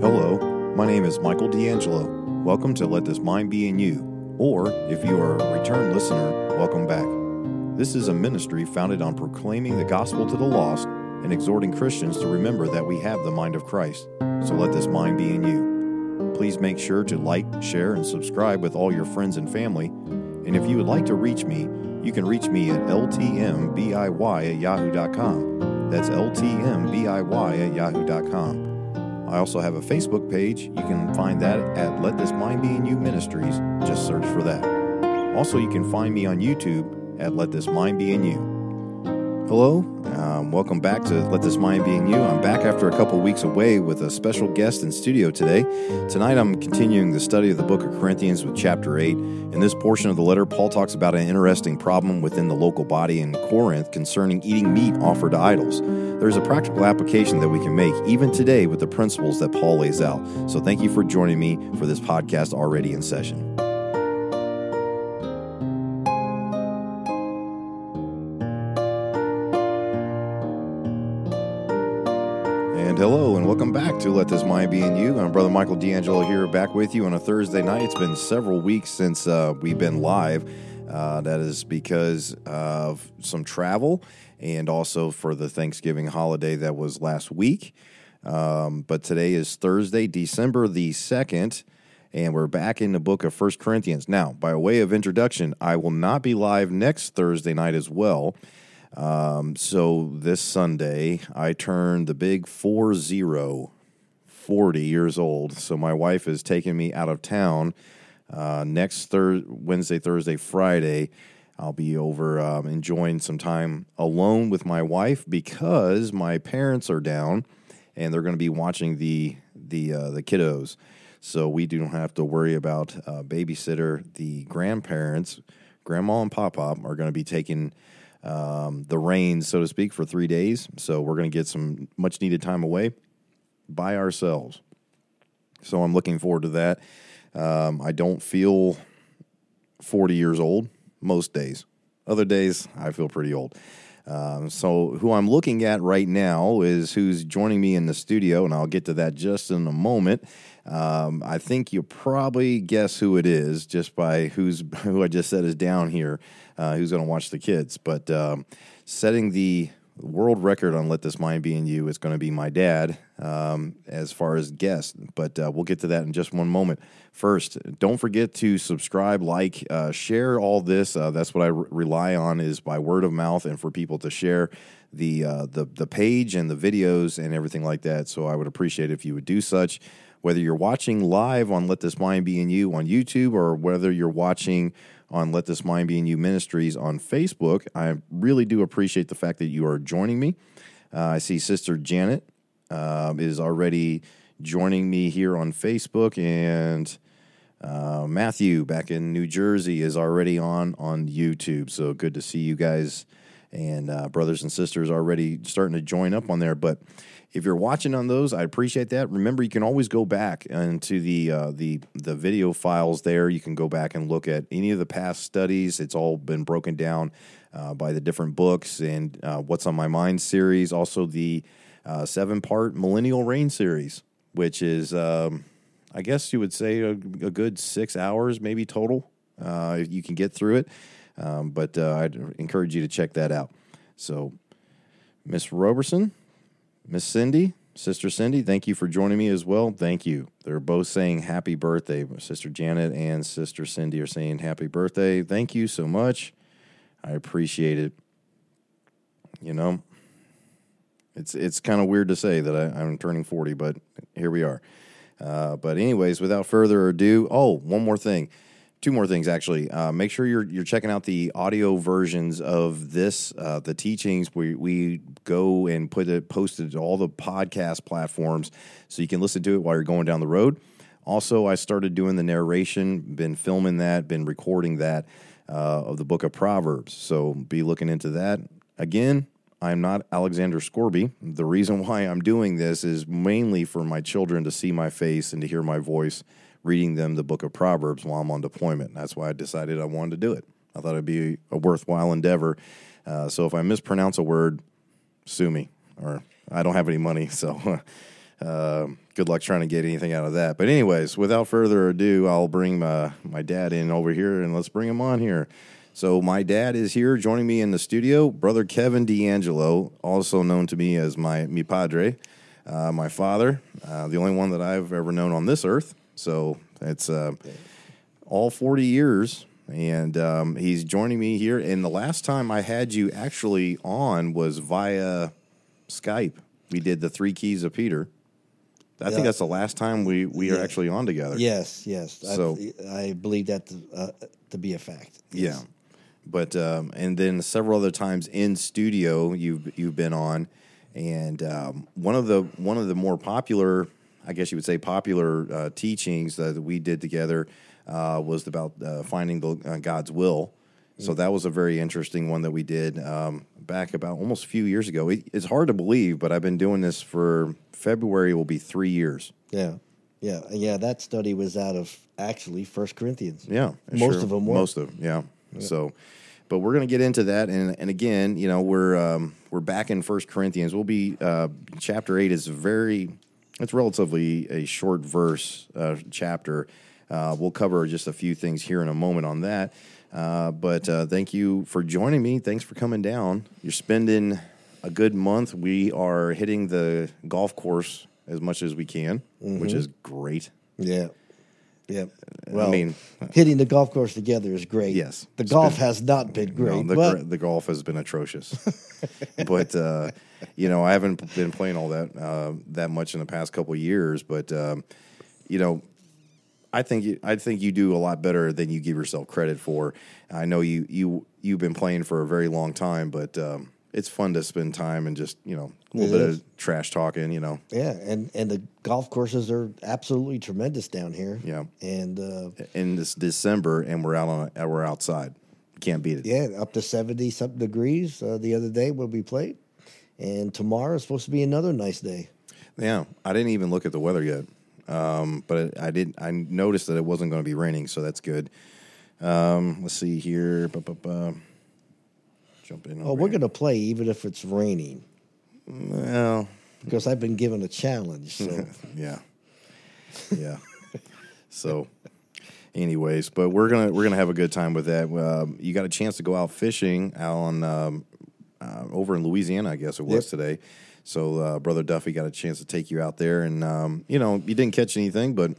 Hello, my name is Michael D'Angelo. Welcome to Let This Mind Be in You, or if you are a return listener, welcome back. This is a ministry founded on proclaiming the gospel to the lost and exhorting Christians to remember that we have the mind of Christ. So let this mind be in you. Please make sure to like, share, and subscribe with all your friends and family. And if you would like to reach me, you can reach me at ltmbiy at yahoo.com. That's ltmbiy at yahoo.com. I also have a Facebook page. You can find that at Let This Mind Be in You Ministries. Just search for that. Also, you can find me on YouTube at Let This Mind Be in You. Hello, um, welcome back to Let This Mind Be in You. I'm back after a couple weeks away with a special guest in studio today. Tonight, I'm continuing the study of the book of Corinthians with chapter 8. In this portion of the letter, Paul talks about an interesting problem within the local body in Corinth concerning eating meat offered to idols. There's a practical application that we can make even today with the principles that Paul lays out. So, thank you for joining me for this podcast already in session. And hello, and welcome back to Let This Mind Be in You. I'm Brother Michael D'Angelo here, back with you on a Thursday night. It's been several weeks since uh, we've been live. Uh, that is because of some travel and also for the Thanksgiving holiday that was last week. Um, but today is Thursday, December the 2nd, and we're back in the book of First Corinthians. Now, by way of introduction, I will not be live next Thursday night as well. Um, so this Sunday, I turned the big 4 0, 40 years old. So my wife is taking me out of town uh, next thir- Wednesday, Thursday, Friday. I'll be over um, enjoying some time alone with my wife because my parents are down and they're going to be watching the the uh, the kiddos. So we don't have to worry about uh, babysitter. The grandparents, grandma and pop pop, are going to be taking um, the reins, so to speak, for three days. So we're going to get some much needed time away by ourselves. So I'm looking forward to that. Um, I don't feel 40 years old most days. Other days, I feel pretty old. Um, so, who I'm looking at right now is who's joining me in the studio, and I'll get to that just in a moment. Um, I think you'll probably guess who it is just by who's who I just said is down here, uh, who's going to watch the kids. But um, setting the world record on Let This Mind Be in You is going to be my dad um, as far as guest. But uh, we'll get to that in just one moment. First, don't forget to subscribe, like, uh, share all this. Uh, that's what I re- rely on is by word of mouth and for people to share the, uh, the, the page and the videos and everything like that. So I would appreciate if you would do such. Whether you're watching live on Let This Mind Be in You on YouTube or whether you're watching on Let This Mind Be in You Ministries on Facebook. I really do appreciate the fact that you are joining me. Uh, I see Sister Janet uh, is already joining me here on Facebook, and uh, Matthew back in New Jersey is already on on YouTube. So good to see you guys and uh, brothers and sisters are already starting to join up on there. But if you're watching on those, I appreciate that. Remember, you can always go back into the uh, the the video files there. You can go back and look at any of the past studies. It's all been broken down uh, by the different books and uh, what's on my mind series. Also, the uh, seven part Millennial Reign series, which is um, I guess you would say a, a, good six hours maybe total. Uh, if you can get through it, um, but uh, I'd encourage you to check that out. So, Miss Roberson. Miss Cindy, Sister Cindy, thank you for joining me as well. Thank you. They're both saying happy birthday. Sister Janet and Sister Cindy are saying happy birthday. Thank you so much. I appreciate it. You know, it's it's kind of weird to say that I, am turning 40, but here we are. Uh, but anyways, without further ado, oh, one more thing two more things actually. Uh, make sure you're you're checking out the audio versions of this, uh, the teachings. We we go and put it posted to all the podcast platforms, so you can listen to it while you're going down the road. Also, I started doing the narration, been filming that, been recording that uh, of the book of Proverbs. So be looking into that. Again, I'm not Alexander Scourby. The reason why I'm doing this is mainly for my children to see my face and to hear my voice reading them the book of Proverbs while I'm on deployment. That's why I decided I wanted to do it. I thought it'd be a worthwhile endeavor. Uh, so if I mispronounce a word, sue me, or I don't have any money. So Uh, good luck trying to get anything out of that. But anyways, without further ado, I'll bring my my dad in over here and let's bring him on here. So my dad is here joining me in the studio, brother Kevin D'Angelo, also known to me as my mi padre, uh, my father, uh, the only one that I've ever known on this earth. So it's uh, all 40 years, and um, he's joining me here. And the last time I had you actually on was via Skype. We did the three keys of Peter. I think that's the last time we, we are actually on together. Yes, yes. So- I, I believe that to, uh, to be a fact. Yeah, but um, and then several other times in studio you've you've been on, and um, one of the one of the more popular, I guess you would say, popular uh, teachings that we did together uh, was about uh, finding the uh, God's will. So that was a very interesting one that we did um, back about almost a few years ago. It, it's hard to believe, but I've been doing this for February will be three years. Yeah, yeah, yeah. That study was out of actually First Corinthians. Yeah, most sure. of them were. Most of them, yeah. So, but we're going to get into that, and and again, you know, we're um, we're back in First Corinthians. We'll be uh, chapter eight is very, it's relatively a short verse uh, chapter. Uh, we'll cover just a few things here in a moment on that. Uh, but uh, thank you for joining me. Thanks for coming down. You're spending a good month. We are hitting the golf course as much as we can, which is great. Yeah, yeah. Well, I mean, hitting the golf course together is great. Yes. the golf been- has not been great, the, but the golf has been atrocious. but uh, you know, I haven't been playing all that uh, that much in the past couple of years. But um, you know, I think you, I think you do a lot better than you give yourself credit for. I know you you you've been playing for a very long time, but um, it's fun to spend time and just you know a little It bit is. of trash talking. You know, yeah, and and the golf courses are absolutely tremendous down here. Yeah. and uh, in this December, and we're out on we're outside. Can't beat it. yeah, up to seventy something degrees uh, the other day when we played, and tomorrow is supposed to be another nice day. Yeah, I didn't even look at the weather yet, um, but I did. I noticed that it wasn't going to be raining, so that's good. Um, let's see here. Ba, ba, ba. Jump in. Oh, we're going to play even if it's raining Well, because I've been given a challenge. So yeah, yeah. so, anyways, but we're gonna we're gonna have a good time with that. Um, you got a chance to go out fishing out on um, uh, over in Louisiana, I guess it was Yep. today. So, uh, brother Duffy got a chance to take you out there, and um, you know you didn't catch anything, but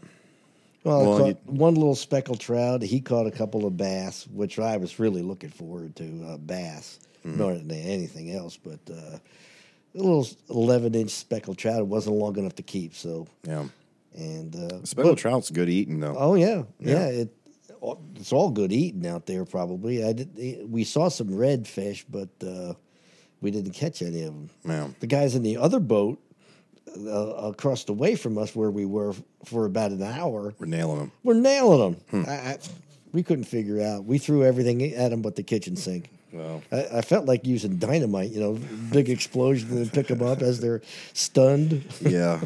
well, I Well, caught you- one little speckled trout. He caught a couple of bass, which I was really looking forward to uh, bass Mm-hmm. more than anything else. But uh, a little eleven inch speckled trout. It wasn't long enough to keep. So yeah, and uh, speckled trout's good eating though. Oh yeah, Yeah. yeah. it it's all good eating out there. Probably. I did. We saw some redfish, but uh, we didn't catch any of them. Yeah. The guys in the other boat uh, across the way from us, where we were for about an hour, We're nailing them. were nailing them. Hmm. I, I, we couldn't figure out. We threw everything at them but the kitchen sink. Well, I, I felt like using dynamite, you know, big explosion and then pick them up as they're stunned. yeah,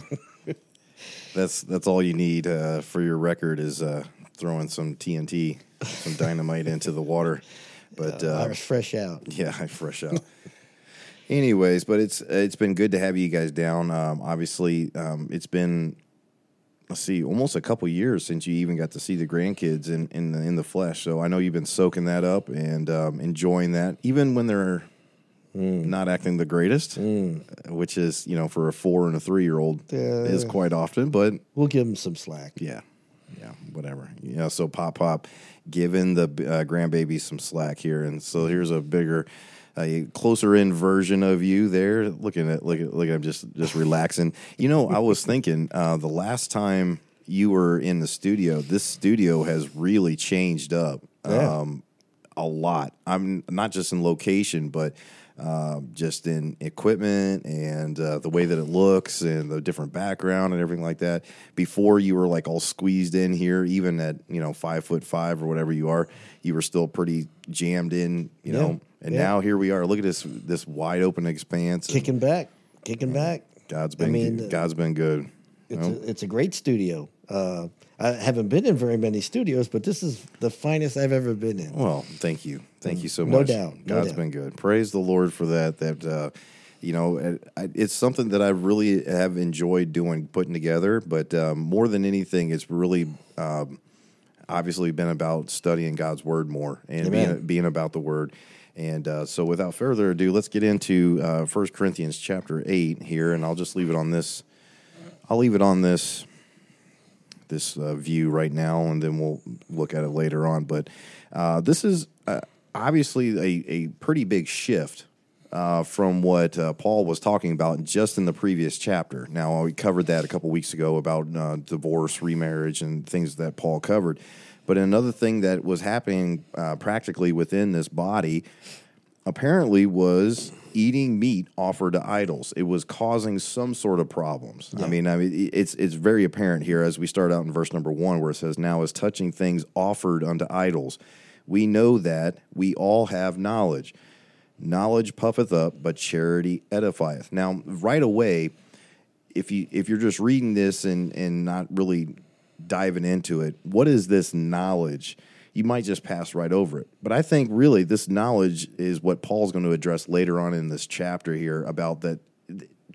that's that's all you need uh, for your record is uh, throwing some TNT, some dynamite into the water. But I uh, was fresh out. yeah, I fresh out. Anyways, but it's it's been good to have you guys down. Um, obviously, um, it's been let's see, almost a couple years since you even got to see the grandkids in in the, in the flesh. So I know you've been soaking that up and um, enjoying that, even when they're not acting the greatest, which is you know for a four and a three year old is quite often. But We'll give them some slack. yeah, yeah, whatever. You know, so pop pop giving the uh, grandbaby some slack here, and so here's a bigger. A closer in version of you there, looking at look at look him just just relaxing. You know, I was thinking uh, the last time you were in the studio, this studio has really changed up Yeah. um, a lot. I'm not just in location, but um, just in equipment and uh, the way that it looks and the different background and everything like that. Before you were like all squeezed in here, even at you know five foot five or whatever you are, you were still pretty jammed in, you Yeah. know. And Yeah. now here we are. Look at this this wide open expanse. and Kicking back, kicking back. God's been I mean, God's been good. It's, a, it's a great studio. Uh, I haven't been in very many studios, but this is the finest I've ever been in. Well, thank you, thank you so much. No doubt, no God's doubt. been good. Praise the Lord for that. That uh, you know, it's something that I really have enjoyed doing, putting together. But um, more than anything, it's really um, obviously been about studying God's word more and being, being about the word. And uh, so, without further ado, let's get into uh, 1 Corinthians chapter 8 here. And I'll just leave it on this. I'll leave it on this this uh, view right now, and then we'll look at it later on. But uh, this is uh, obviously a, a pretty big shift uh, from what uh, Paul was talking about just in the previous chapter. Now, we covered that a couple weeks ago about uh, divorce, remarriage, and things that Paul covered. But another thing that was happening uh, practically within this body apparently was eating meat offered to idols. It was causing some sort of problems. I mean, I mean, it's it's very apparent here as we start out in verse number one, where it says, "Now as touching things offered unto idols, we know that we all have knowledge. Knowledge puffeth up, but charity edifieth." Now, right away, if you if you're just reading this and and not really diving into it, what is this knowledge? You might just pass right over it. But I think really this knowledge is what Paul's going to address later on in this chapter here about that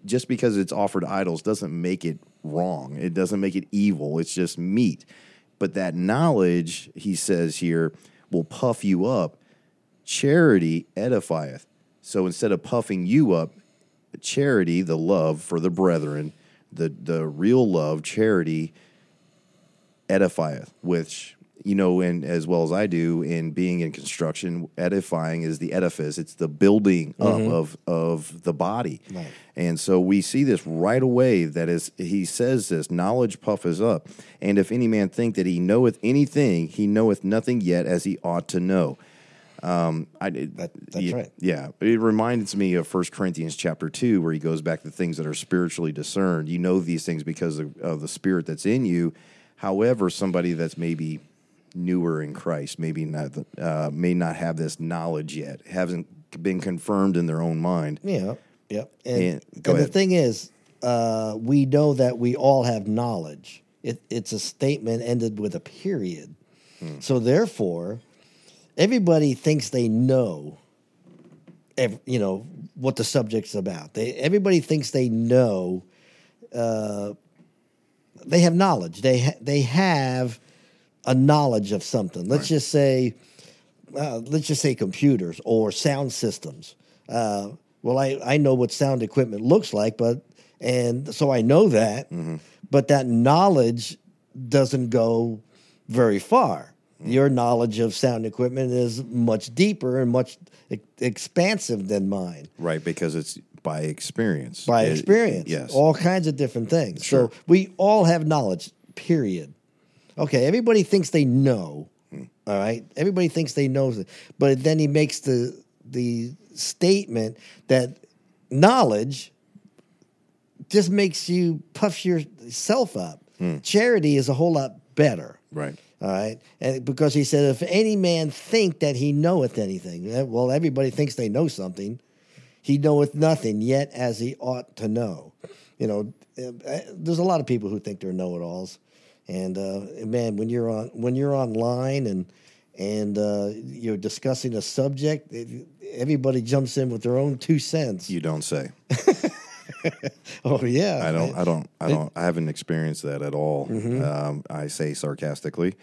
just because it's offered idols doesn't make it wrong. It doesn't make it evil. It's just meat. But that knowledge, he says here, will puff you up. Charity edifieth. So instead of puffing you up, charity, the love for the brethren, the the real love, charity edifieth, which you know, and as well as I do in being in construction, edifying is the edifice. It's the building up of of the body. Right. And so we see this right away that is he says this knowledge puffeth up. And if any man think that he knoweth anything, he knoweth nothing yet as he ought to know. Um, I, That- that's yeah, right. Yeah, it reminds me of 1 Corinthians chapter 2, where he goes back to things that are spiritually discerned. You know these things because of, of the spirit that's in you. However, somebody that's maybe newer in Christ, maybe not, uh, may not have this knowledge yet, hasn't been confirmed in their own mind. Yeah, yeah. And, And- and the thing is, uh, we know that we all have knowledge. It, it's a statement ended with a period. Hmm. So therefore, everybody thinks they know. Ev- you know what the subject's about. They everybody thinks they know. Uh, they have knowledge. They ha- they have a knowledge of something. Let's just say uh, let's just say computers or sound systems. Uh, well, I, I know what sound equipment looks like, but and so I know that, but that knowledge doesn't go very far. Your knowledge of sound equipment is much deeper and much e- expansive than mine Right, because it's by experience. by It- experience. yes. All kinds of different things. Sure. So we all have knowledge, period. Okay, everybody thinks they know. All right. Everybody thinks they know it. But then he makes the the statement that knowledge just makes you puff yourself up. Hmm. Charity is a whole lot better. right. All right. And because he said, if any man think that he knoweth anything, eh, well, everybody thinks they know something. He knoweth nothing yet as he ought to know. You know, eh, eh, there's a lot of people who think they're know-it-alls, and uh, man, when you're on when you're online and and uh, you're discussing a subject, everybody jumps in with their own two cents. You don't say. oh yeah, I don't. I don't. I don't. I haven't experienced that at all. Mm-hmm. Um, I say sarcastically,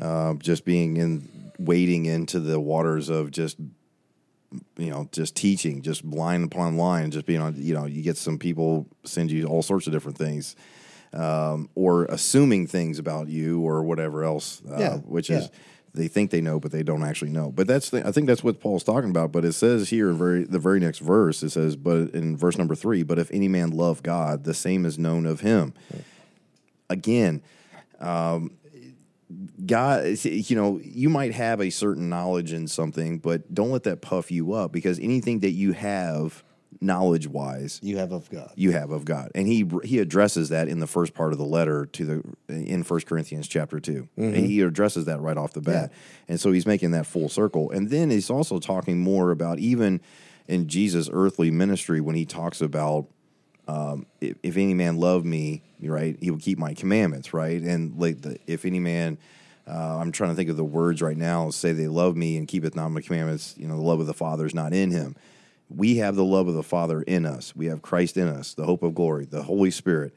uh, just being in wading into the waters of just you know just teaching, just line upon line, just being on. You know, you get some people send you all sorts of different things, um, or assuming things about you or whatever else, uh, Yeah, which yeah. is. They think they know, but they don't actually know. But that's the, I think that's what Paul's talking about. But it says here, in very the very next verse, it says, "But in verse number three, but if any man love God, the same is known of him." Again, um, God, you know, you might have a certain knowledge in something, but don't let that puff you up because anything that you have knowledge wise, you have of God. you have of God, and he he addresses that in the first part of the letter to the in First Corinthians chapter 2 And he addresses that right off the bat, and so he's making that full circle, and then he's also talking more about even in Jesus' earthly ministry when he talks about um, if, if any man love me, right, he will keep my commandments, right, and like the, if any man. Uh, I'm trying to think of the words right now. Say they love me and keepeth not my commandments. You know, the love of the Father is not in him we have the love of the Father in us. We have Christ in us, the hope of glory, the Holy Spirit.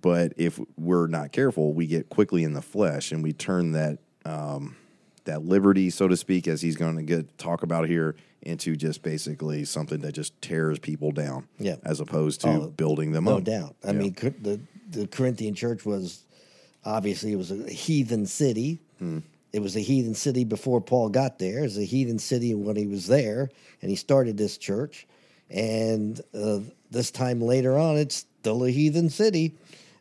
But if we're not careful, we get quickly in the flesh and we turn that um, that liberty, so to speak, as he's going to get talk about here, into just basically something that just tears people down, Yeah. as opposed to Oh, building them No up. No doubt. I Yeah. mean, the the Corinthian church was obviously it was a heathen city. Hmm. It was a heathen city before Paul got there. It was a heathen city when he was there, and he started this church. And uh, this time later on, it's still a heathen city.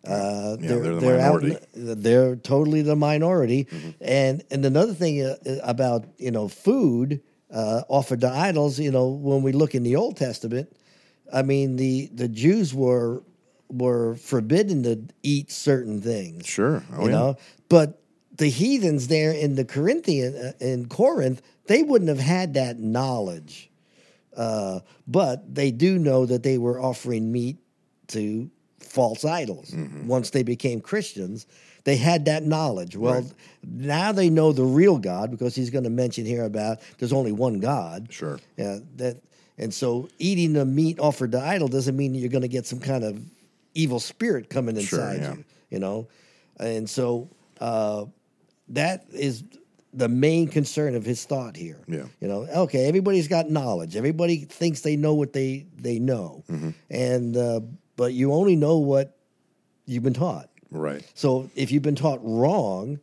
Uh, Yeah, they're the out in minority. they're totally the minority. Mm-hmm. And and another thing uh, about you know food uh, offered to idols. You know when we look in the Old Testament, I mean the the Jews were were forbidden to eat certain things. Sure. Oh, you yeah. know, but the heathens there in the Corinthian uh, in Corinth, they wouldn't have had that knowledge. Uh, but they do know that they were offering meat to false idols. Mm-hmm. Once they became Christians, they had that knowledge. Well, Right. now they know the real God because he's going to mention here about there's only one God. Sure. Yeah, that and so eating the meat offered to idol doesn't mean you're going to get some kind of evil spirit coming Sure, inside yeah. you. You know, and so uh, that is the main concern of his thought here. Yeah. You know, okay, everybody's got knowledge. Everybody thinks they know what they they know, Mm-hmm. and uh, but you only know what you've been taught. Right. So if you've been taught wrong,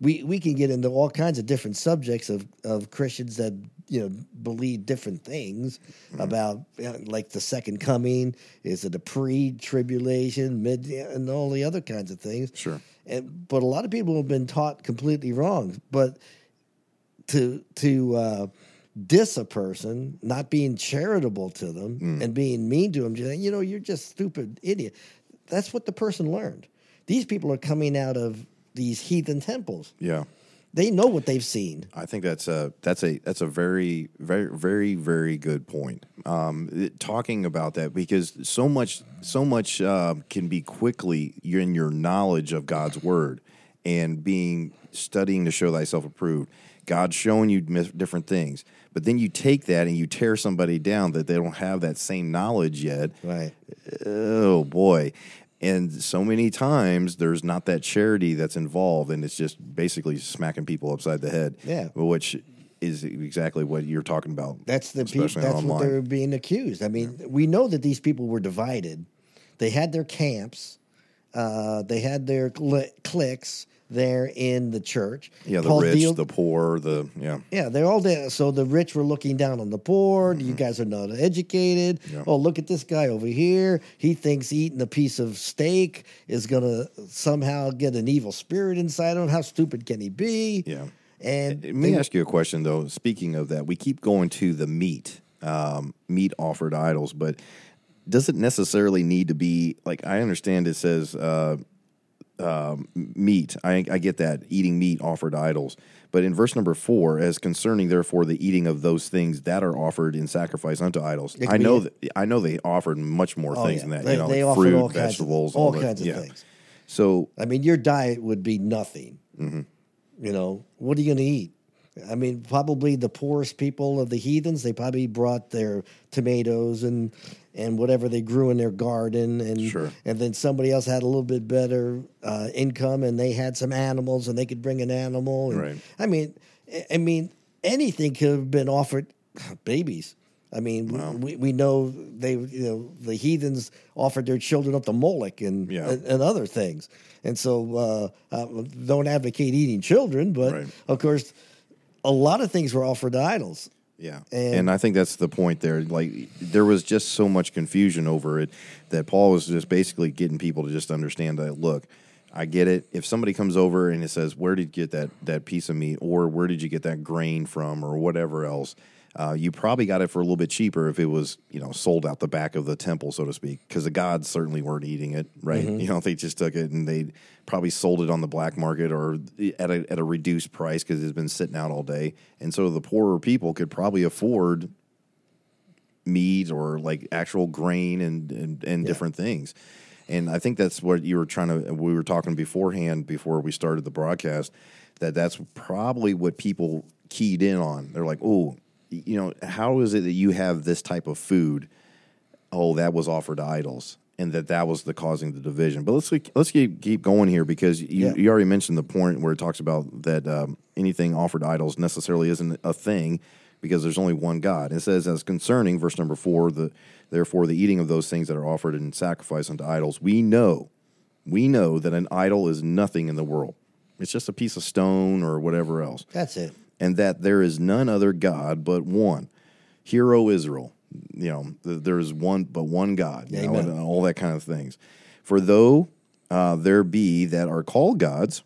we, we can get into all kinds of different subjects of, of Christians that you know believe different things Mm-hmm. about you know, like the second coming. Is it a pre-tribulation, mid, and all the other kinds of things? Sure. And, but a lot of people have been taught completely wrong. But to to uh, diss a person, not being charitable to them, Mm. and being mean to them, you know, you're just stupid idiot. That's what the person learned. These people are coming out of these heathen temples. Yeah. They know what they've seen. I think that's a that's a that's a very very very very good point. Um, it- talking about that because so much so much uh, can be quickly in your knowledge of God's word and being studying to show thyself approved. God's showing you different things, but then you take that and you tear somebody down that they don't have that same knowledge yet. Right. Oh boy. And so many times there's not that charity that's involved, and it's just basically smacking people upside the head. Yeah. Which is exactly what you're talking about. That's the people. That's what they're being accused. I mean, we know that these people were divided. They had their camps. Uh, they had their cli cliques there in the church. Yeah, the Paul rich, deal- the poor, the yeah. Yeah, they're all there. So the rich were looking down on the poor. You guys are not educated. Mm-hmm. Yeah. Oh, look at this guy over here. He thinks eating a piece of steak is going to somehow get an evil spirit inside him. How stupid can he be? Yeah. And Let me they- ask you a question though. Speaking of that, we keep going to the meat, um, meat offered idols, but does it necessarily need to be like I understand it says uh, um, meat. I, I get that eating meat offered idols, but in verse number four, as concerning therefore the eating of those things that are offered in sacrifice unto idols, I know that I know they offered much more Oh, things yeah. than that. They, you know, they like offered fruit, all vegetables, kinds of, all the- kinds of yeah. things. So I mean, your diet would be nothing. Mm-hmm. You know, what are you going to eat? I mean, probably the poorest people of the heathens, they probably brought their tomatoes and and whatever they grew in their garden, and Sure. and then somebody else had a little bit better uh, income, and they had some animals, and they could bring an animal. and- Right. I mean, I- mean, anything could have been offered. Babies. I mean, we, we know they, you know, the heathens offered their children up to Moloch and Yeah. and, and other things. And so, uh, uh, don't advocate eating children, but Right. of course, a lot of things were offered to idols. Yeah. And- And, I think that's the point there. Like there was just so much confusion over it that Paul was just basically getting people to just understand that look, I get it. If somebody comes over and it says, "Where did you get that that piece of meat?" or "Where did you get that grain from?" or whatever else, uh, you probably got it for a little bit cheaper if it was you know sold out the back of the temple, so to speak, because the gods certainly weren't eating it, right? You know, they just took it and they probably sold it on the black market or at a at a reduced price because it's been sitting out all day, and so the poorer people could probably afford meat or like actual grain and and, and different things. And I think that's what you were trying to. We were talking beforehand before we started the broadcast that that's probably what people keyed in on. They're like, "Oh, you know, how is it that you have this type of food? Oh, that was offered to idols, and that that was the causing the division. But let's let's keep keep going here because you, Yeah. you already mentioned the point where it talks about that um, anything offered to idols necessarily isn't a thing because there's only one God. It says, as concerning verse number four, the therefore the eating of those things that are offered in sacrifice unto idols, we know, we know that an idol is nothing in the world. It's just a piece of stone or whatever else That's it. And that there is none other God but one. Hear, O Israel, you know, th- there is one but one God, you know, and all that kind of things. For though uh, there be that are called gods,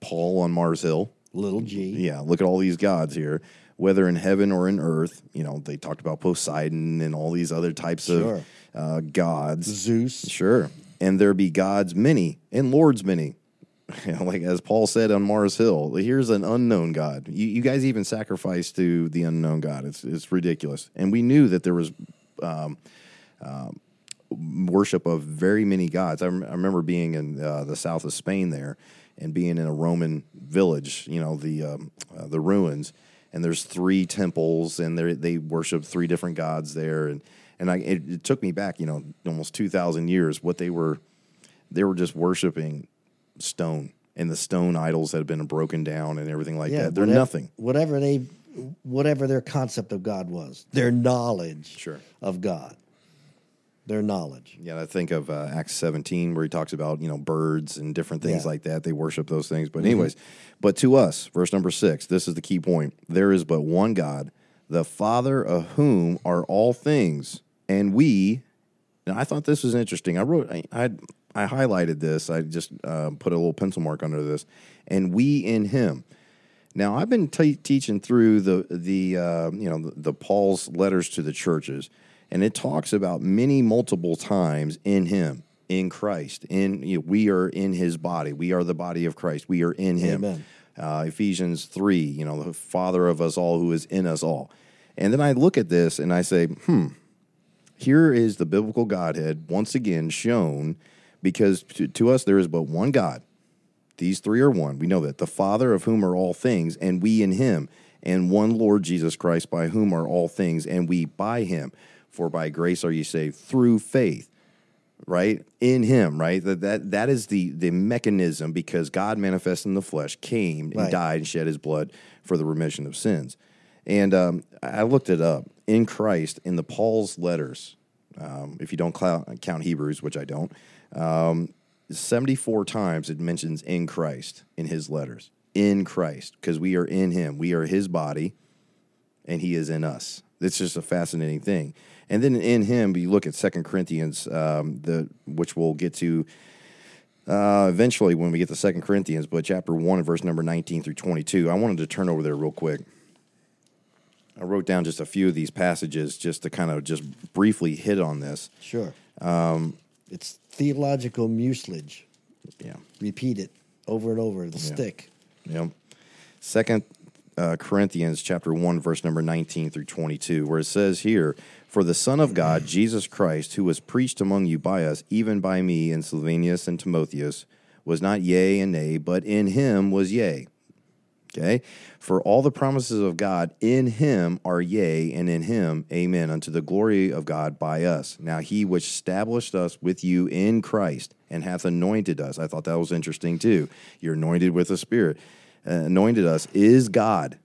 Paul on Mars Hill, Little G. yeah, look at all these gods here, whether in heaven or in earth. You know, they talked about Poseidon and all these other types Sure. of uh, gods. Zeus. Sure. And there be gods many and lords many. You know, like as Paul said on Mars Hill, here's an unknown God. You, you guys even sacrifice to the unknown God. It's it's ridiculous. And we knew that there was um, um, worship of very many gods. I, rem- I remember being in uh, the south of Spain there and being in a Roman village. You know the um, uh, the ruins, and there's three temples, and they they worship three different gods there. And and I, it, it took me back, you know, almost two thousand years. What they were they were just worshiping stone and the stone idols that have been broken down and everything like that. They're whatever- nothing. Whatever they, whatever their concept of God was, their knowledge Sure. of God, their knowledge. Yeah, I think of uh, Acts 17 where he talks about, you know, birds and different things Yeah. Mm-hmm. like that. They worship those things. But anyways, but to us, verse number 6, this is the key point. There is but one God, the Father of whom are all things, and we Now, I thought this was interesting. I wrote, I, I, I highlighted this. I just uh, put a little pencil mark under this, and we in Him. Now, I've been te- teaching through the the uh, you know the, the Paul's letters to the churches, and it talks about many multiple times in Him, in Christ, in you know, we are in His body. We are the body of Christ. We are in Him. Amen. Uh, Ephesians three, you know, the Father of us all, who is in us all. And then I look at this and I say, hmm, here is the biblical Godhead once again shown because to, to us there is but one God. These three are one. We know that. The Father of whom are all things, and we in him, and one Lord Jesus Christ by whom are all things, and we by him. For by grace are you saved through faith. Right? In him, right? That that that is the the mechanism because God manifested in the flesh, came and Right. died and shed his blood for the remission of sins. And um, I looked it up. In Christ, in the Paul's letters, um, if you don't count Hebrews, which I don't, um, 74 times it mentions in Christ in his letters. In Christ, because we are in him. We are his body, and he is in us. It's just a fascinating thing. And then in him, you look at Second Corinthians, um, the which we'll get to uh, eventually when we get to Second Corinthians, but chapter one and verse number nineteen through twenty-two. I wanted to turn over there real quick. I wrote down just a few of these passages just to kind of just briefly hit on this. Sure. Um, it's theological mucilage. Yeah. Repeat it over and over. The stick. Yep. Second uh, Corinthians chapter one, verse number nineteen through twenty-two, where it says here, "For the Son of God, Jesus Christ, who was preached among you by us, even by me and Silvanus and Timotheus, was not yea and nay, but in him was yea." Okay? For all the promises of God in him are yea, and in him amen, unto the glory of God by us. Now he which established us with you in Christ and hath anointed us. I thought that was interesting too. You're anointed with the Spirit. Uh, anointed us is God.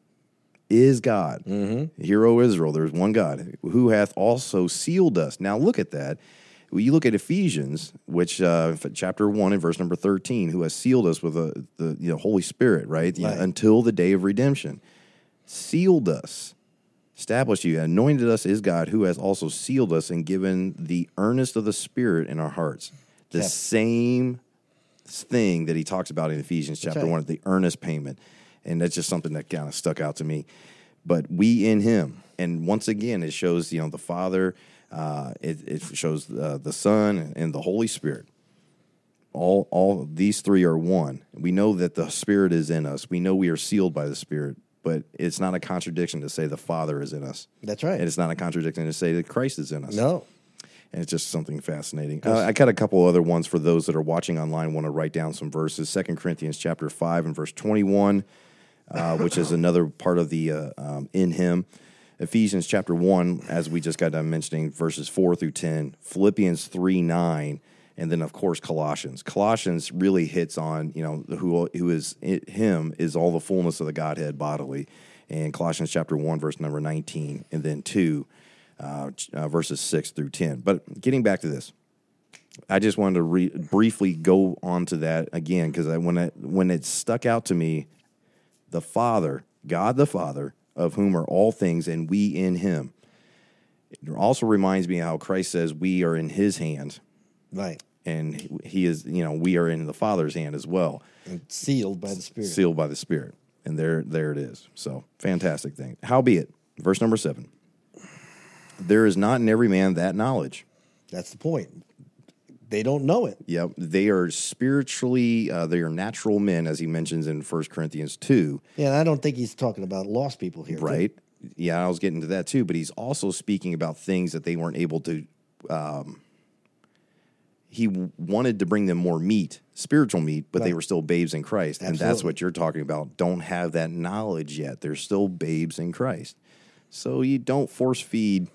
Is God. Mm-hmm. Hear, O Israel, there's one God who hath also sealed us. Now look at that. You look at Ephesians, which uh, chapter one and verse number thirteen, who has sealed us with the, the you know, Holy Spirit, right? You know, until the day of redemption, sealed us, established you, anointed us is God, who has also sealed us and given the earnest of the Spirit in our hearts. The Yep. same thing that he talks about in Ephesians chapter right. one, the earnest payment, and that's just something that kind of stuck out to me. But we in Him, and once again, it shows you know the Father, uh, it, it shows uh, the Son and the Holy Spirit. All all these three are one. We know that the Spirit is in us. We know we are sealed by the Spirit. But it's not a contradiction to say the Father is in us. That's right. And it's not a contradiction to say that Christ is in us No. and it's just something fascinating. Uh, I got a couple other ones for those that are watching online. Want to write down some verses? Second Corinthians chapter five and verse twenty one, uh, which is another part of the uh, um, in Him. Ephesians chapter 1, as we just got done mentioning, verses 4 through 10, Philippians 3 9, and then, of course, Colossians. Colossians really hits on, you know, who, who is it, him is all the fullness of the Godhead bodily. And Colossians chapter 1, verse number 19, and then 2, uh, uh, verses 6 through 10. But getting back to this, I just wanted to re- briefly go on to that again because when it, when it stuck out to me, the Father, God the Father, of whom are all things, and we in Him. It also reminds me how Christ says we are in His hand, Right. and He is, you know, we are in the Father's hand as well, And sealed by the Spirit. sealed by the Spirit. And there, there it is. So fantastic thing. Howbeit, verse number seven. There is not in every man that knowledge. That's the point. They don't know it. Yep, they are spiritually, uh, they are natural men, as he mentions in 1 Corinthians 2, Yeah, and I don't think he's talking about lost people here. right? Yeah, I was getting to that too, but he's also speaking about things that they weren't able to. Um, he wanted to bring them more meat, spiritual meat, but they were still babes in Christ. And that's what you're talking about. Don't have that knowledge yet. They're still babes in Christ. So you don't force feed,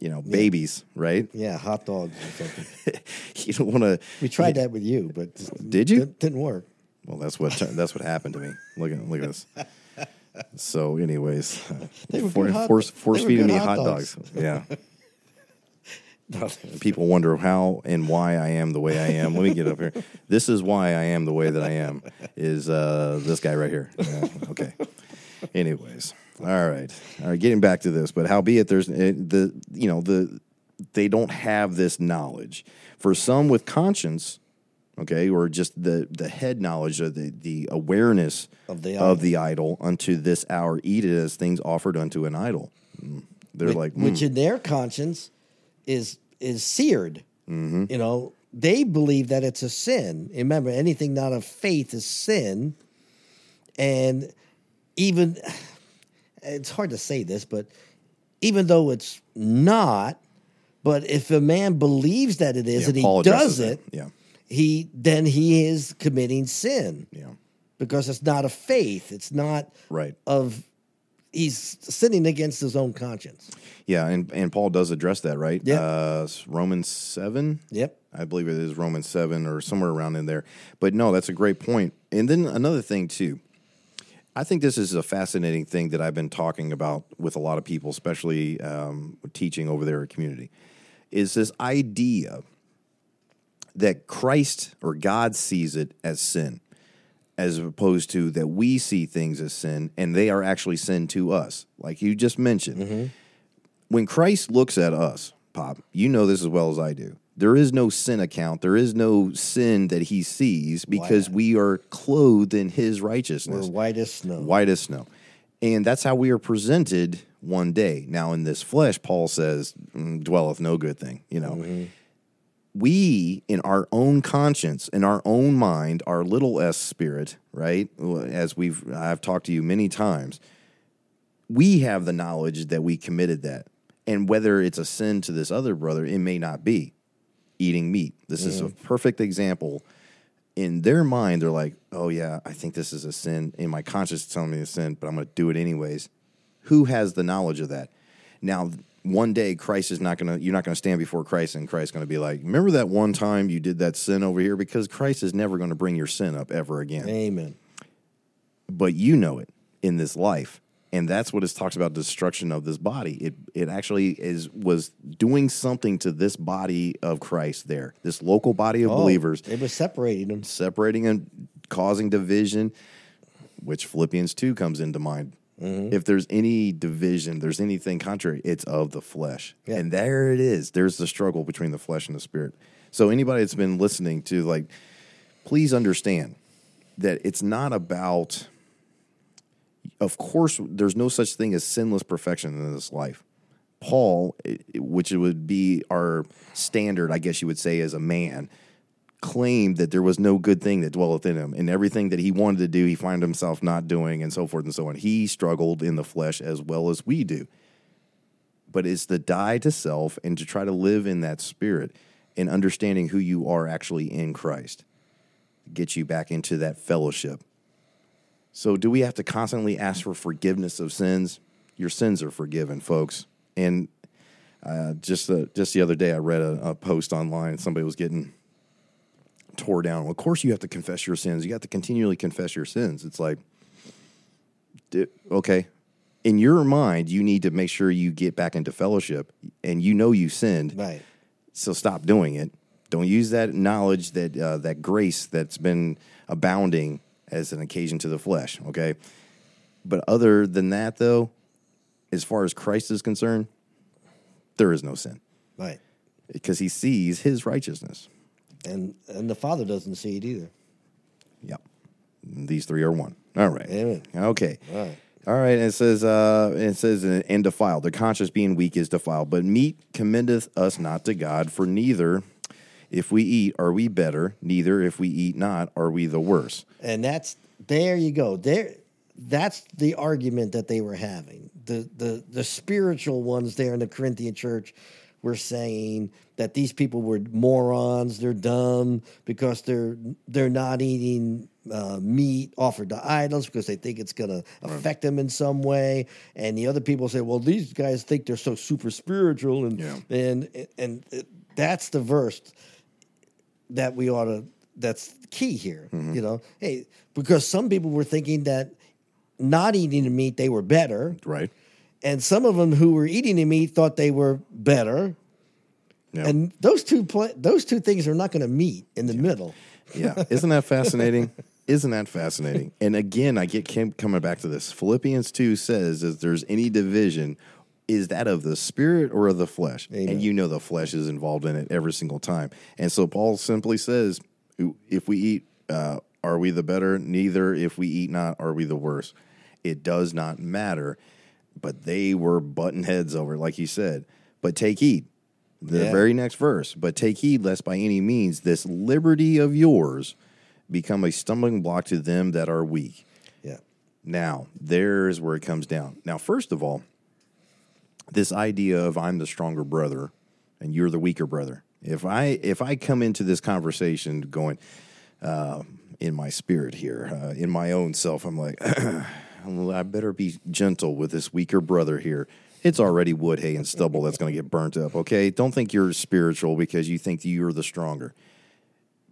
you know, babies, right? Yeah, hot dogs or something. You don't want to. We tried that with you, but Did you? Didn't, didn't work. Well, that's what that's what happened to me. Look at look at this. So, anyways, They were for- hot- force force feeding me hot hot dogs. dogs. Yeah, people wonder how and why I am the way I am. Let me get up here. This is why I am the way that I am. Is uh, this guy right here? Yeah, okay. Anyways, all right, all right. Getting back to this, but howbeit there's it, the you know the they don't have this knowledge. For some with conscience, okay, or just the the head knowledge of the the awareness Of the of idol. the idol unto this hour eat it as things offered unto an idol. Mm. They're which, like, which mm, in their conscience is is seared. Mm-hmm. You know, they believe that it's a sin. Remember, anything not of faith is sin, and even it's hard to say this, but even though it's not, but if a man believes that it is yeah, and he does it. Yeah, he then he is committing sin yeah, because it's not a faith. It's not right. of he's sinning against his own conscience. Yeah, and and Paul does address that, right? Yeah. Uh, Romans seven. Yep. I believe it is Romans 7 or somewhere around in there. But no, that's a great point. And then another thing, too. I think this is a fascinating thing that I've been talking about with a lot of people, especially um, teaching over there at community, is this idea that Christ or God sees it as sin, as opposed to that we see things as sin and they are actually sin to us, like you just mentioned when Christ looks at us, Pop, you know this as well as I do. There is no sin account. There is no sin that he sees because Why? we are clothed in his We're righteousness, white as snow. white as snow. And that's how we are presented one day. Now, in this flesh, Paul says, "Mm, dwelleth no good thing, you know. We, in our own conscience, in our own mind, our little s spirit, right? As we've, I've talked to you many times, we have the knowledge that we committed that. And whether it's a sin to this other brother, it may not be eating meat. This is a mm-hmm. perfect example. In their mind, they're like, oh, yeah, I think this is a sin. In my conscience, it's telling me it's a sin, but I'm going to do it anyways. Who has the knowledge of that? Now, one day, Christ is not going to, you're not going to stand before Christ and Christ's going to be like, remember that one time you did that sin over here? Because Christ is never going to bring your sin up ever again Amen. but you know it in this life and that's what it talks about destruction of this body it it actually is was doing something to this body of christ there this local body of Oh, believers It was separating them. separating and causing division which philippians 2 comes into mind Mm-hmm. if there's any division there's anything contrary it's of the flesh Yeah. and there it is there's the struggle between the flesh and the spirit so anybody that's been listening to like please understand that it's not about of course there's no such thing as sinless perfection in this life. Paul which would be our standard i guess you would say as a man claimed that there was no good thing that dwelleth in him. And everything that he wanted to do he found himself not doing and so forth and so on. He struggled in the flesh as well as we do. But it's to die to self and to try to live in that spirit and understanding who you are actually in christ get you back into that fellowship so, do we have to constantly ask for forgiveness of sins? Your sins are forgiven, folks. And uh, just uh, just the other day, I read a, a post online. Somebody was getting tore down. Well, of course, you have to confess your sins. You have to continually confess your sins. It's like, okay, in your mind, you need to make sure you get back into fellowship, and you know you sinned. Right. So stop doing it. Don't use that knowledge, that uh, that grace that's been abounding as an occasion to the flesh. Okay, but other than that, though, as far as Christ is concerned, there is no sin Right. because He sees His righteousness. And and the Father doesn't see it either. Yep, these three are one. All right. Amen. Okay. All right. All right, and it says, uh, it says, and defiled. The conscience being weak is defiled. But meat commendeth us not to God, for neither, if we eat, are we better; neither, if we eat not, are we the worse. And that's there you go. There that's the argument that they were having. The the the spiritual ones there in the Corinthian church were saying that these people were morons, they're dumb because they're they're not eating uh, meat offered to idols because they think it's going to affect them in some way. And the other people say, "Well, these guys think they're so super spiritual," and Yeah. and and it, that's the verse that we ought to that's key here mm-hmm. you know hey because some people were thinking that not eating the meat they were better Right? and some of them who were eating the meat thought they were better Yeah. and those two pla those two things are not going to meet in the middle yeah. Isn't that fascinating? Isn't that fascinating? And again, I get coming back to this. Philippians two says, if there's any division, is that of the spirit or of the flesh? Amen. And you know the flesh is involved in it every single time. And so Paul simply says, if we eat, uh, are we the better? Neither. If we eat not, are we the worse? It does not matter. But they were button heads over, like he said. But take heed. The Yeah. very next verse. But take heed lest by any means this liberty of yours become a stumbling block to them that are weak. yeah Now, there's where it comes down. Now, first of all, this idea of I'm the stronger brother and you're the weaker brother. If I if I come into this conversation going uh, in my spirit here, uh, in my own self, I'm like, I better be gentle with this weaker brother here. It's already wood, hay, and stubble that's going to get burnt up. Okay, don't think you're spiritual because you think you're the stronger.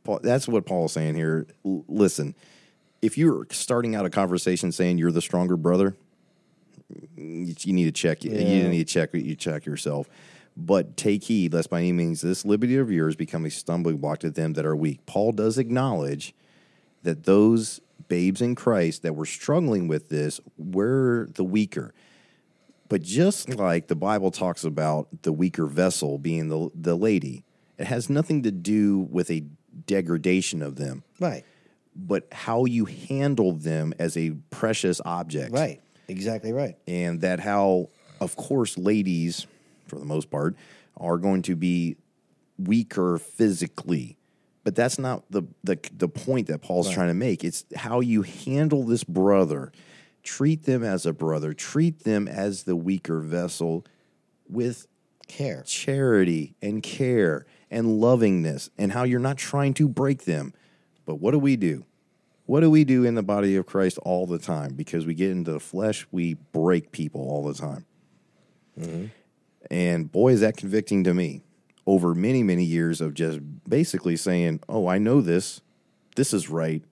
Paul, that's what Paul's saying here. L- listen, if you're starting out a conversation saying you're the stronger brother, you you need to check. Yeah. You need to check. You check yourself. But take heed, lest by any means this liberty of yours become a stumbling block to them that are weak. Paul does acknowledge that those babes in Christ that were struggling with this were the weaker. But just like the Bible talks about the weaker vessel being the the lady, it has nothing to do with a degradation of them, right but how you handle them as a precious object right exactly right. And that how of course ladies for the most part are going to be weaker physically. But that's not the the, the point that paul's trying to make. It's how you handle this brother. Treat them as a brother. Treat them as the weaker vessel with care. charity and care and lovingness and how you're not trying to break them. But what do we do? What do we do in the body of Christ all the time? Because we get into the flesh, we break people all the time. And boy, is that convicting to me over many, many years of just basically saying, Oh, I know this. This is right.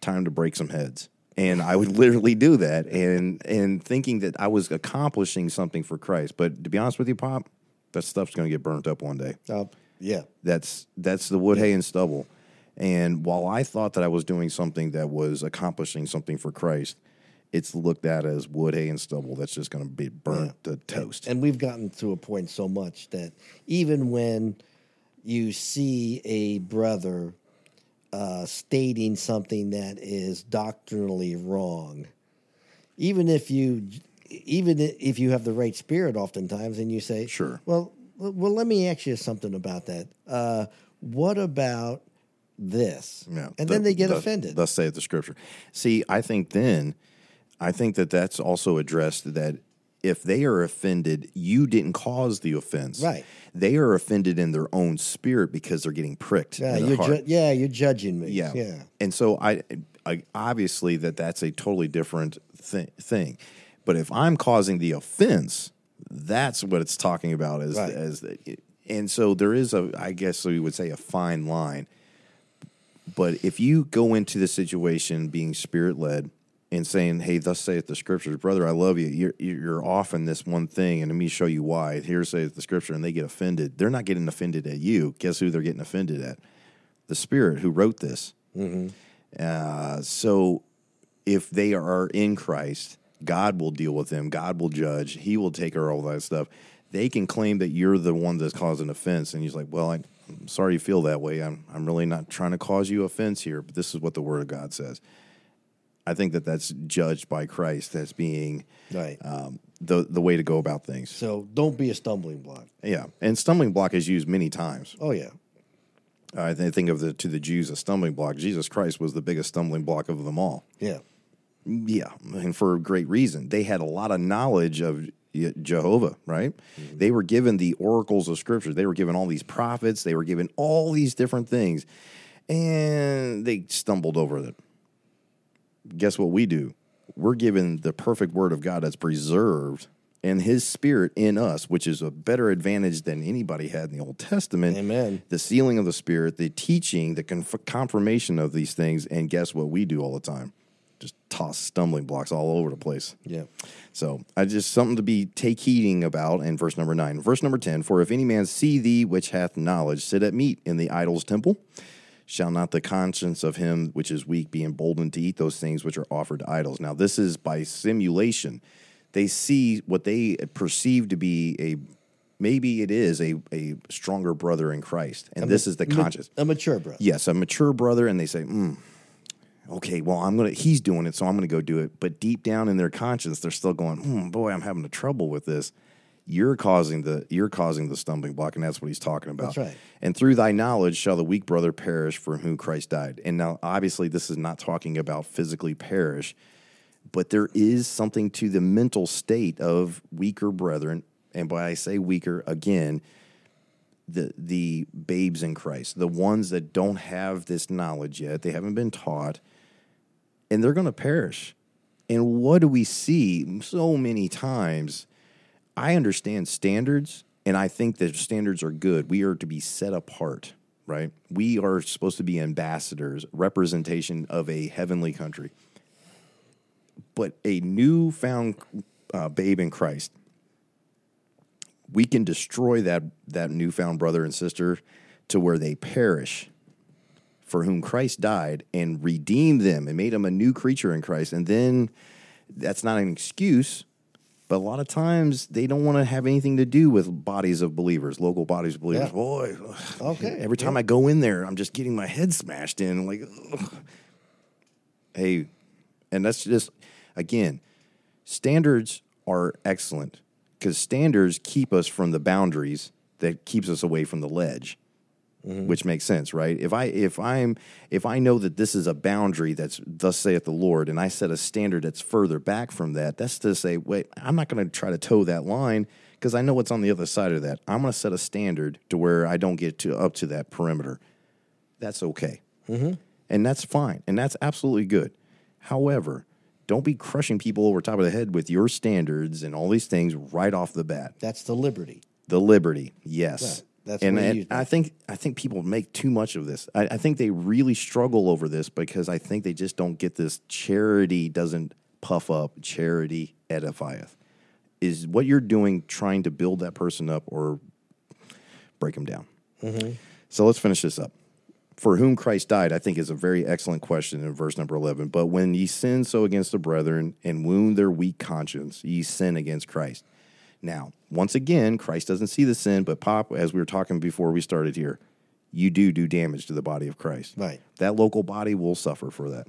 Time to break some heads. And I would literally do that and and thinking that I was accomplishing something for Christ. But to be honest with you, Pop, that stuff's gonna get burnt up one day. uh, yeah That's that's the wood, hay, and stubble. And while I thought that I was doing something that was accomplishing something for Christ, it's looked at as wood, hay, and stubble that's just going to be burnt to toast. And we've gotten to a point so much that even when you see a brother uh, stating something that is doctrinally wrong, even if you even if you have the right spirit, oftentimes, and you say, Sure. well, well, let me ask you something about that. Uh, what about this? Yeah, and the- then they get the- offended. Thus saith the scripture. See, I think then, I think that that's also addressed that if they are offended, you didn't cause the offense. Right. They are offended in their own spirit because they're getting pricked. yeah, you're ju- yeah, you're judging me. Yeah. yeah. And so I, I obviously that that's a totally different thi- thing. But if I'm causing the offense, that's what it's talking about as Right. as and so there is a I guess we would say a fine line. But if you go into the situation being spirit led and saying, "Hey, thus saith the scriptures, brother, I love you. You're you're off in this one thing, and let me show you why." Here saith the scripture, and they get offended. They're not getting offended at you. Guess who they're getting offended at? The Spirit who wrote this. Uh, so if they are in Christ, God will deal with them. God will judge. He will take care of all that stuff. They can claim that you're the one that's causing offense, and he's like, "Well, I, I'm sorry you feel that way. I'm I'm really not trying to cause you offense here, but this is what the Word of God says." I think that that's judged by Christ as being Right. um, the the way to go about things. so don't be a stumbling block. Yeah, and stumbling block is used many times. Oh yeah. I th- think of the to the Jews a stumbling block. Jesus Christ was the biggest stumbling block of them all. Yeah. Yeah, and for a great reason. They had a lot of knowledge of Jehovah, right? Mm-hmm. They were given the oracles of Scripture. They were given all these prophets. They were given all these different things, and they stumbled over it. Guess what we do? We're given the perfect Word of God that's preserved and His Spirit in us, which is a better advantage than anybody had in the Old Testament. Amen. The sealing of the Spirit, the teaching, the conf- confirmation of these things, and guess what we do all the time? Toss stumbling blocks all over the place. Yeah. So I just something to be take heeding about in verse number nine. Verse number ten: For if any man see thee which hath knowledge sit at meat in the idol's temple, shall not the conscience of him which is weak be emboldened to eat those things which are offered to idols? Now this is by simulation. They see what they perceive to be a maybe it is a a stronger brother in Christ, and this is the Ma- conscience A mature brother. yes, a mature brother, and they say, mm, okay, well, I'm gonna, he's doing it, so I'm gonna go do it. But deep down in their conscience, they're still going, hmm, boy, I'm having a trouble with this. You're causing the you're causing the stumbling block, and that's what he's talking about. That's right. And through thy knowledge shall the weak brother perish for whom Christ died. And now, obviously, this is not talking about physically perish, but there is something to the mental state of weaker brethren. And by I say weaker again, the the babes in Christ, the ones that don't have this knowledge yet, they haven't been taught, and they're going to perish. And what do we see so many times? I understand standards, and I think that standards are good. We are to be set apart, right? We are supposed to be ambassadors, representation of a heavenly country. But a newfound uh, babe in Christ, we can destroy that that newfound brother and sister to where they perish for whom Christ died and redeemed them and made them a new creature in Christ and then that's not an excuse but a lot of times they don't want to have anything to do with bodies of believers local bodies of believers Yeah. boy Okay, every time yeah. I go in there I'm just getting my head smashed in like ugh. hey and that's just again standards are excellent because standards keep us from the boundaries that keeps us away from the ledge Mm-hmm. which makes sense right? If i if i'm if i know that this is a boundary that's thus saith the lord and i set a standard that's further back from that that's to say wait i'm not going to try to toe that line because i know what's on the other side of that. I'm going to set a standard to where i don't get to up to that perimeter. That's okay. Mm-hmm. And that's fine and that's absolutely good. However don't be crushing people over top of the head with your standards and all these things right off the bat. That's the liberty. the liberty yes. Right. That's and, what he and used i think i think people make too much of this I, I think they really struggle over this because i think they just don't get this charity doesn't puff up charity edifieth is what you're doing trying to build that person up or break them down Mm-hmm. so let's finish this up for whom Christ died, I think is a very excellent question in verse number 11. But when ye sin so against the brethren and wound their weak conscience, ye sin against Christ. Now, once again, Christ doesn't see the sin, but Pop, as we were talking before we started here, you do do damage to the body of Christ. Right. That local body will suffer for that.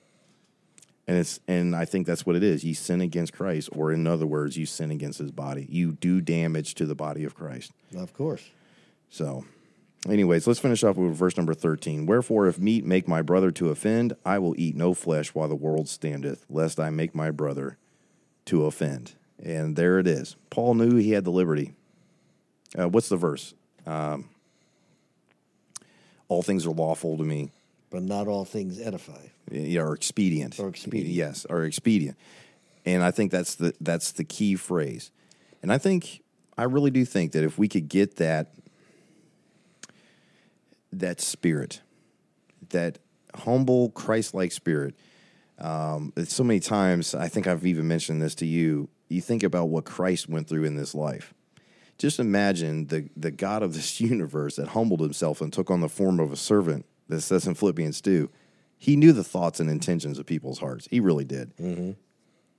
And it's and I think that's what it is. You sin against Christ, or in other words, you sin against his body. You do damage to the body of Christ. Of course. So, anyways, let's finish off with verse number 13. Wherefore, if meat make my brother to offend, I will eat no flesh while the world standeth, lest I make my brother to offend. And there it is. Paul knew he had the liberty. Uh, what's the verse? Um, all things are lawful to me, But not all things edify. yeah, or expedient. Or expedient. Yes, or expedient. And I think that's the that's the key phrase. And I think I really do think that if we could get that that spirit, that humble Christ-like spirit, um, so many times I think I've even mentioned this to you. You think about what Christ went through in this life. Just imagine the the God of this universe that humbled himself and took on the form of a servant. That says in Philippians two, he knew the thoughts and intentions of people's hearts. He really did. Mm-hmm.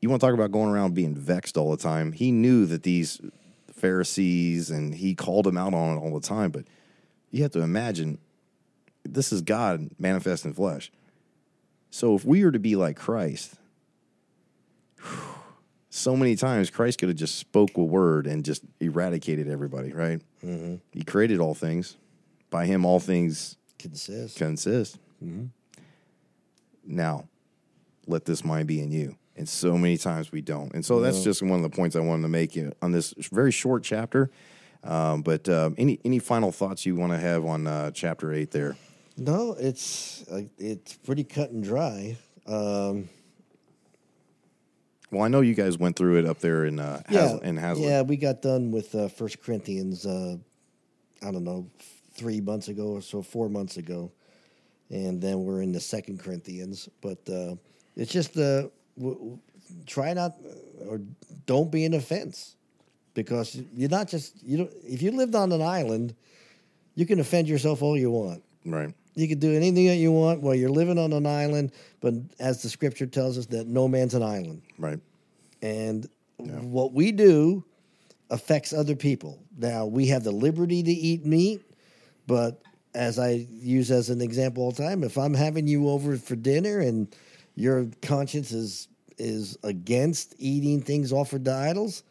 You want to talk about going around being vexed all the time? He knew that these Pharisees and he called them out on it all the time. But you have to imagine this is God manifest in flesh. So if we were to be like Christ, so many times Christ could have just spoke a word and just eradicated everybody, right? Mm-hmm. He created all things. By him, all things Consist. consist. Mm-hmm. Now, let this mind be in you. And so many times we don't. And so that's No. just one of the points I wanted to make on this very short chapter. Um, but um, any any final thoughts you want to have on uh, chapter eight there? No, it's uh, it's pretty cut and dry. Um, Well, I know you guys went through it up there in uh, yeah, Has- in Hazlitt. yeah, we got done with uh, First Corinthians. Uh, I don't know, three months ago or so, four months ago, and then we're in the Second Corinthians. But uh, it's just uh, w- w- try not or don't be an offense because you're not just you know if you lived on an island, you can offend yourself all you want. Right. You can do anything that you want while you're living on an island, but as the scripture tells us, that no man's an island. Right. And what we do affects other people. Now, we have the liberty to eat meat, but as I use as an example all the time, if I'm having you over for dinner and your conscience is is against eating things offered to idols,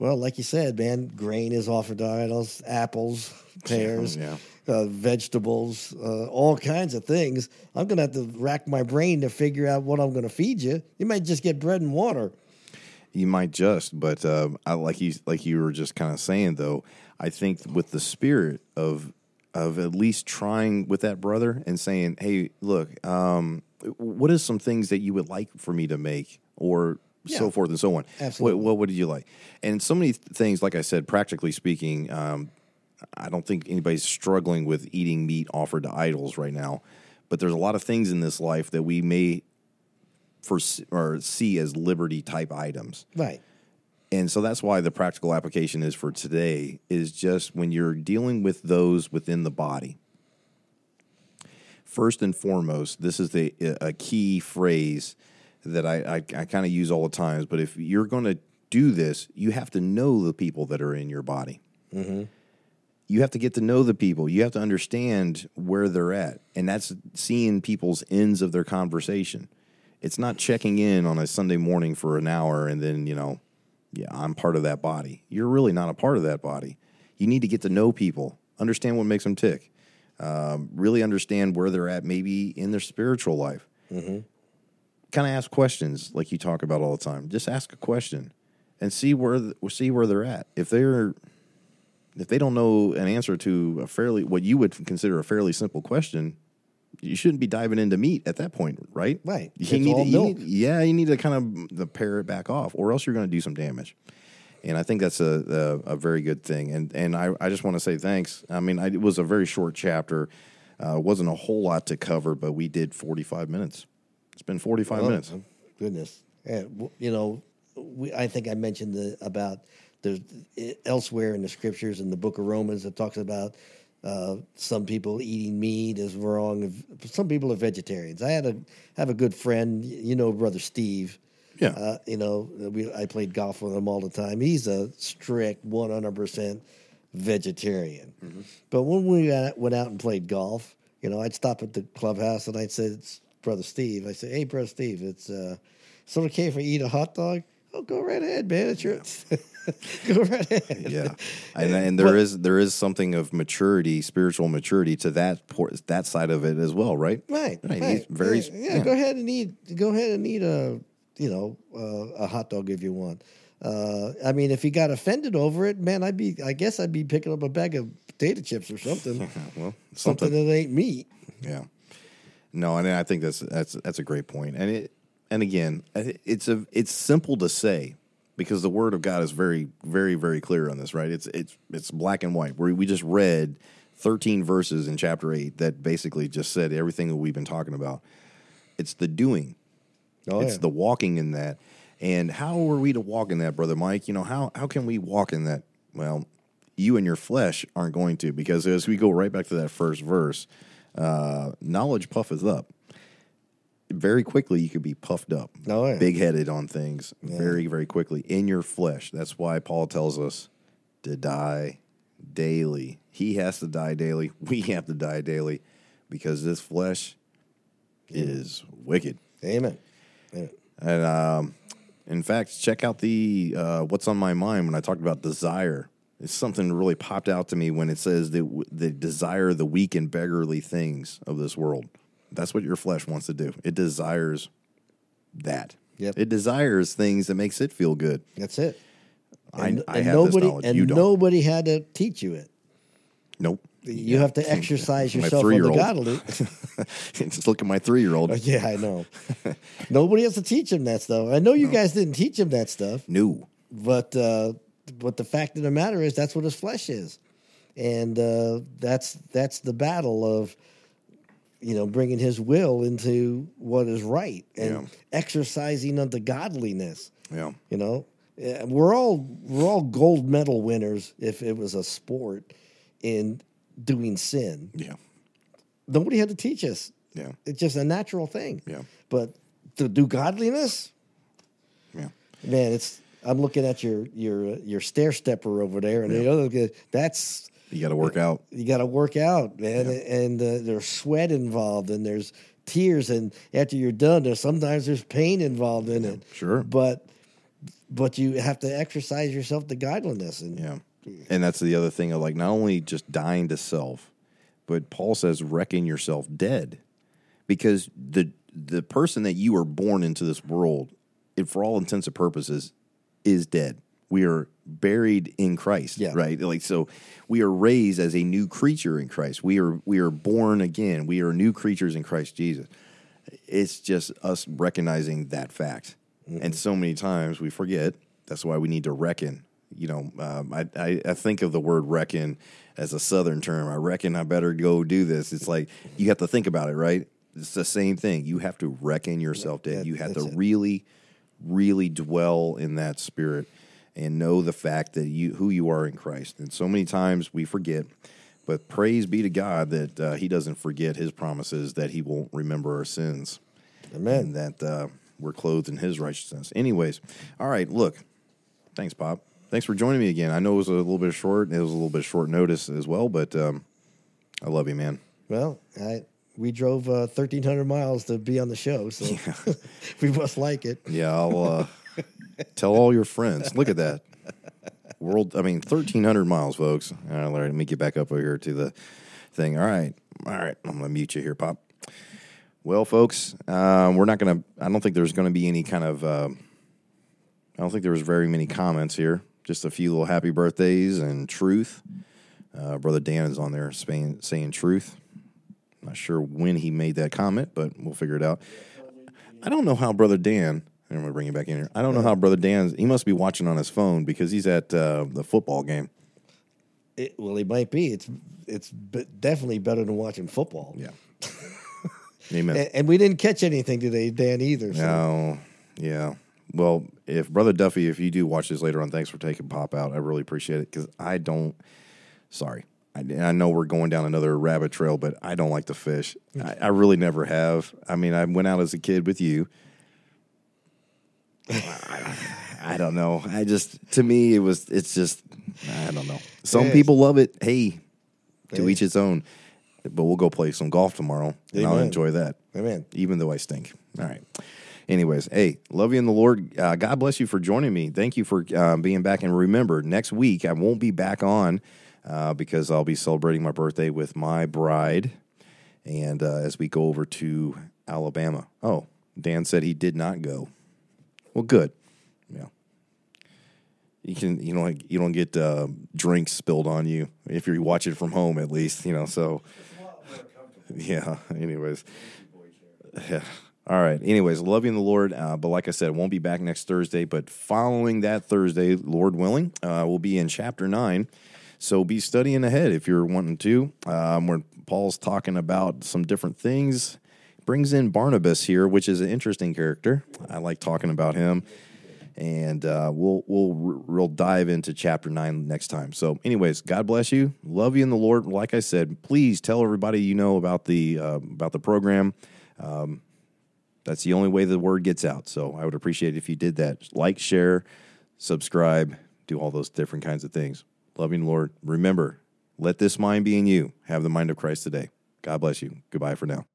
well, like you said, man, grain is offered to idols, apples, pears, Yeah. uh, vegetables, uh, all kinds of things. I'm going to have to rack my brain to figure out what I'm going to feed you. You might just get bread and water. You might just, but um, I like you like you were just kind of saying though. I think with the spirit of of at least trying with that brother and saying, "Hey, look, um, what is some things that you would like for me to make?" or so forth and so on. Absolutely. What, what would you like? And so many things, like I said, practically speaking, um, I don't think anybody's struggling with eating meat offered to idols right now. But there's a lot of things in this life that we may for or see as liberty type items. Right. And so that's why the practical application is for today is just when you're dealing with those within the body. First and foremost, this is the a key phrase that I, I, I kind of use all the times. But if you're going to do this, you have to know the people that are in your body. You have to get to know the people. You have to understand where they're at, and that's seeing people's ends of their conversation. It's not checking in on a Sunday morning for an hour and then you know yeah, I'm part of that body. You're really not a part of that body. You need to get to know people, understand what makes them tick, um, really understand where they're at, maybe in their spiritual life. Kind of ask questions like you talk about all the time. Just ask a question and see where see where they're at. If they're if they don't know an answer to a fairly what you would consider a fairly simple question, you shouldn't be diving into meat at that point, right? Right. You need all to, you need- yeah, you need to kind of the pare it back off, or else you're going to do some damage. And I think that's a a, a very good thing. And and I, I just want to say thanks. I mean, I, it was a very short chapter. Uh, wasn't a whole lot to cover, but we did 45 minutes. It's been 45 Oh, minutes. Goodness. W- you know, we, I think I mentioned the, about there's elsewhere in the scriptures in the book of Romans that talks about uh, some people eating meat is wrong. Some people are vegetarians. I had a have a good friend, you know, brother Steve. Yeah. Uh, you know, we, I played golf with him all the time. He's a strict 100% vegetarian. But when we uh, went out and played golf, you know, I'd stop at the clubhouse and I'd say, Brother Steve. I say, hey, Brother Steve, it's, uh, it's okay if I eat a hot dog? Oh, go right ahead, man. It's your, go right ahead. yeah, and and there is there is something of maturity, spiritual maturity to that por- that side of it as well, right? Right, Right, right. very- yeah, yeah, yeah. Go ahead and eat. Go ahead and eat a you know uh, a hot dog if you want. Uh, I mean, if he got offended over it, man, I'd be. I guess I'd be picking up a bag of potato chips or something. Well, something that ain't meat. Yeah. No, and I think that's that's that's a great point. And it and again, it's a it's simple to say because the word of God is very very very clear on this, right? It's it's it's black and white. Where we just read 13 verses in chapter 8 that basically just said everything that we've been talking about. It's the doing. Oh, it's yeah. the walking in that. And how are we to walk in that, brother Mike? You know, how how can we walk in that? Well, you and your flesh aren't going to because as we go right back to that first verse, uh, knowledge puffeth up. Very quickly, you could be puffed up, Oh, yeah. big headed on things very, very quickly in your flesh. That's why Paul tells us to die daily. He has to die daily. We have to die daily because this flesh is wicked. Amen. Amen. And um, in fact, check out the uh, what's on my mind when I talked about desire. It's something really popped out to me when it says that the desire the weak and beggarly things of this world. That's what your flesh wants to do. It desires that. Yep. It desires things that makes it feel good. That's it. I, And, I and have nobody this knowledge. and you don't. nobody had to teach you it. nope. You have to exercise yourself on the three-year-old. godly. Just look at my three year old. yeah, I know. nobody has to teach him that stuff. I know you guys didn't teach him that stuff, No. but uh, but the fact of the matter is that's what his flesh is, and uh, that's that's the battle of you know bringing his will into what is right and Yeah. exercising unto godliness. Yeah. You know, we're all we're all gold medal winners if it was a sport in doing sin. Yeah. Nobody had to teach us. Yeah. It's just a natural thing. Yeah. But to do godliness, Yeah. man, it's. I'm looking at your your your stair stepper over there, and the other that's You got to work out. you got to work out, man, and uh, there's sweat involved, and there's tears, and after you're done, there's sometimes there's pain involved in it. sure. but but you have to exercise yourself to godliness, and Yeah. And that's the other thing of like not only just dying to self, but Paul says reckon yourself dead. Because the the person that you are born into this world, it, for all intents and purposes, is dead. We are buried in Christ, Yeah. right? Like so we are raised as a new creature in Christ. We are we are born again. We are new creatures in Christ Jesus. It's just us recognizing that fact. And so many times we forget. That's why we need to reckon. You know, um, I, I, I think of the word reckon as a Southern term. I reckon I better go do this. It's like you have to think about it, right? It's the same thing. You have to reckon yourself dead. that- You have to it. really, really dwell in that spirit and know the fact that you who you are in Christ. And so many times we forget. But praise be to God that uh, He doesn't forget His promises, that He won't remember our sins amen. and that uh, we're clothed in His righteousness. Anyways, all right. Look, thanks, Bob. Thanks for joining me again. I know it was a little bit short. It was a little bit short notice as well, but um, I love you, man. Well, I we drove uh, 1,300 miles to be on the show, so we must like it. Yeah, I'll uh, tell all your friends. Look at that. World, I mean, 1,300 miles, folks. All right, let me get back up over here to the thing. All right. All right. I'm going to mute you here, Pop. Well, folks, um, we're not going to, I don't think there's going to be any kind of, uh, I don't think there was very many comments here. Just a few little happy birthdays and truth. Uh, Brother Dan is on there saying, saying truth. Not sure when he made that comment, but we'll figure it out. I don't know how Brother Dan. I'm going to bring you back in here. I don't know how Brother Dan's. He must be watching on his phone because he's at uh, the football game. it. Well, it might be. It's it's definitely better than watching football. Yeah. Amen. And, and we didn't catch anything today, Dan, either. So. No. Yeah. Well, if Brother Duffy, if you do watch this later on, thanks for taking Pop out. I really appreciate it because I don't. Sorry. I, I know we're going down another rabbit trail, but I don't like to fish. I, I really never have. I mean, I went out as a kid with you. I, I don't know. I just to me it was it's just I don't know. Some people love it. Hey, to each its own. But we'll go play some golf tomorrow, and I'll enjoy that Amen. even though I stink. All right. Anyways, hey, love you in the Lord. Uh, God bless you for joining me. Thank you for uh, being back. And remember, next week I won't be back on uh, because I'll be celebrating my birthday with my bride. And uh, as we go over to Alabama. Oh, Dan said he did not go. Well, good. Yeah. You can you know you don't get uh, drinks spilled on you if you're watching from home at least you know so yeah. Anyways, yeah. All right. Anyways, loving the Lord. Uh, but like I said, won't be back next Thursday. But following that Thursday, Lord willing, uh, we'll be in chapter nine. So be studying ahead if you're wanting to. Um, where Paul's talking about some different things. Brings in Barnabas here, which is an interesting character. I like talking about him and uh, we'll we'll we'll dive into chapter nine next time. So, anyways, God bless you. Love you in the Lord. Like I said, please tell everybody you know about the uh, about the program. Um, that's the only way the word gets out. So, I would appreciate if you did that. Like, share, subscribe, do all those different kinds of things. You, Lord. Remember, let this mind be in you. Have the mind of Christ today. God bless you. Goodbye for now.